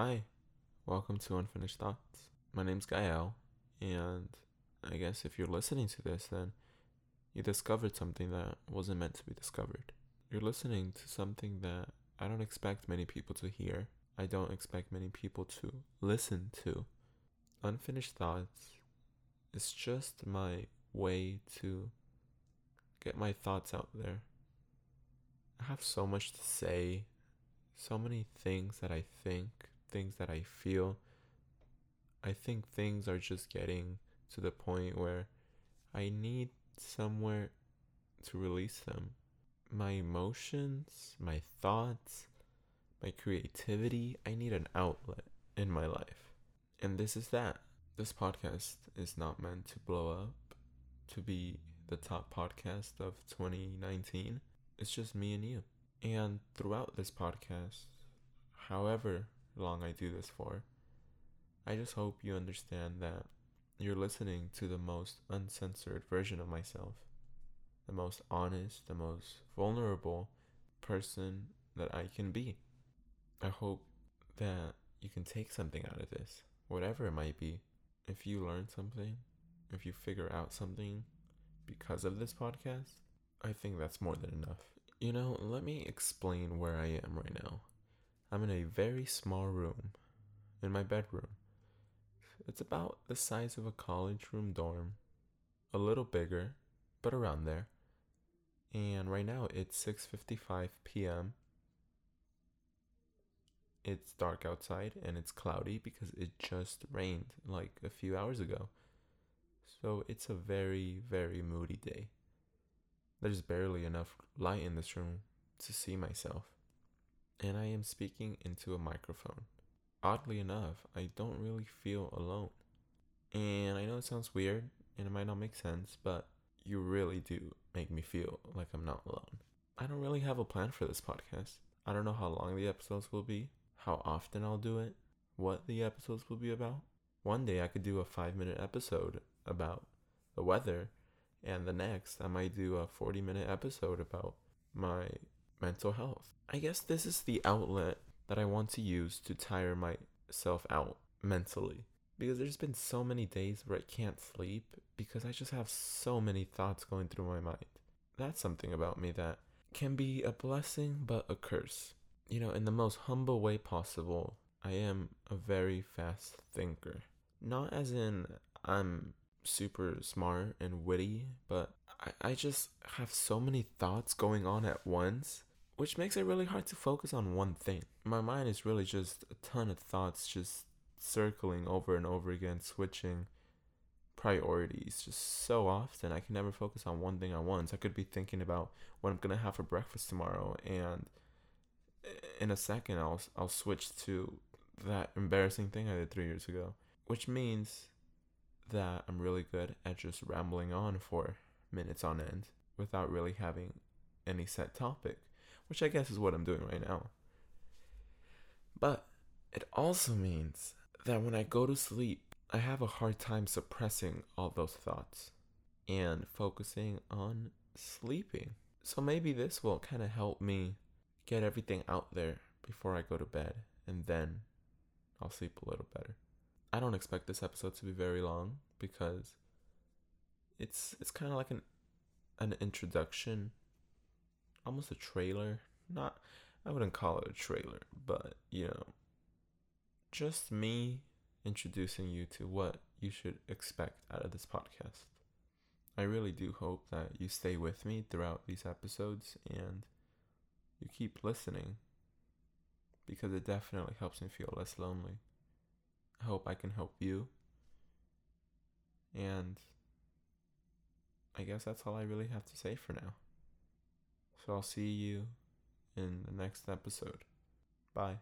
Hi, welcome to Unfinished Thoughts. My name's Gael, and I guess if you're listening to this, then you discovered something that wasn't meant to be discovered. You're listening to something that I don't expect many people to hear. I don't expect many people to listen to. Unfinished Thoughts is just my way to get my thoughts out there. I have so much to say, so many things that I think, things that I feel. I think things are just getting to the point where I need somewhere to release them. My emotions, my thoughts, my creativity, I need an outlet in my life. And this is that. This podcast is not meant to blow up, to be the top podcast of 2019. It's just me and you. And throughout this podcast, however long I do this for, I just hope you understand that you're listening to the most uncensored version of myself, the most honest, the most vulnerable person that I can be. I hope that you can take something out of this, whatever it might be. If you learn something, if you figure out something because of this podcast, I think that's more than enough. You know, let me explain where I am right now. I'm in a very small room, in my bedroom. It's about the size of a college room dorm, a little bigger, but around there. And right now it's 6:55 p.m. It's dark outside and it's cloudy because it just rained like a few hours ago. So it's a very, very moody day. There's barely enough light in this room to see myself. And I am speaking into a microphone. Oddly enough, I don't really feel alone. And I know it sounds weird and it might not make sense, but you really do make me feel like I'm not alone. I don't really have a plan for this podcast. I don't know how long the episodes will be, how often I'll do it, what the episodes will be about. One day I could do a five minute episode about the weather, and the next I might do a 40 minute episode about my mental health. I guess this is the outlet that I want to use to tire myself out mentally. Because there's been so many days where I can't sleep because I just have so many thoughts going through my mind. That's something about me that can be a blessing but a curse. You know, in the most humble way possible, I am a very fast thinker. Not as in I'm super smart and witty, but I, I just have so many thoughts going on at once, which makes it really hard to focus on one thing. My mind is really just a ton of thoughts just circling over and over again, switching priorities just so often. I can never focus on one thing at once. I could be thinking about what I'm gonna have for breakfast tomorrow, and in a second, I'll I'll switch to that embarrassing thing I did three years ago, which means that I'm really good at just rambling on for minutes on end without really having any set topic, which I guess is what I'm doing right now. But it also means that when I go to sleep, I have a hard time suppressing all those thoughts and focusing on sleeping. So maybe this will kind of help me get everything out there before I go to bed and then I'll sleep a little better. I don't expect this episode to be very long because it's it's kind of like an an introduction, almost a trailer. Not I wouldn't call it a trailer, but you know, just me introducing you to what you should expect out of this podcast. I really do hope that you stay with me throughout these episodes and you keep listening because it definitely helps me feel less lonely. I hope I can help you. And I guess that's all I really have to say for now. So I'll see you in the next episode. Bye.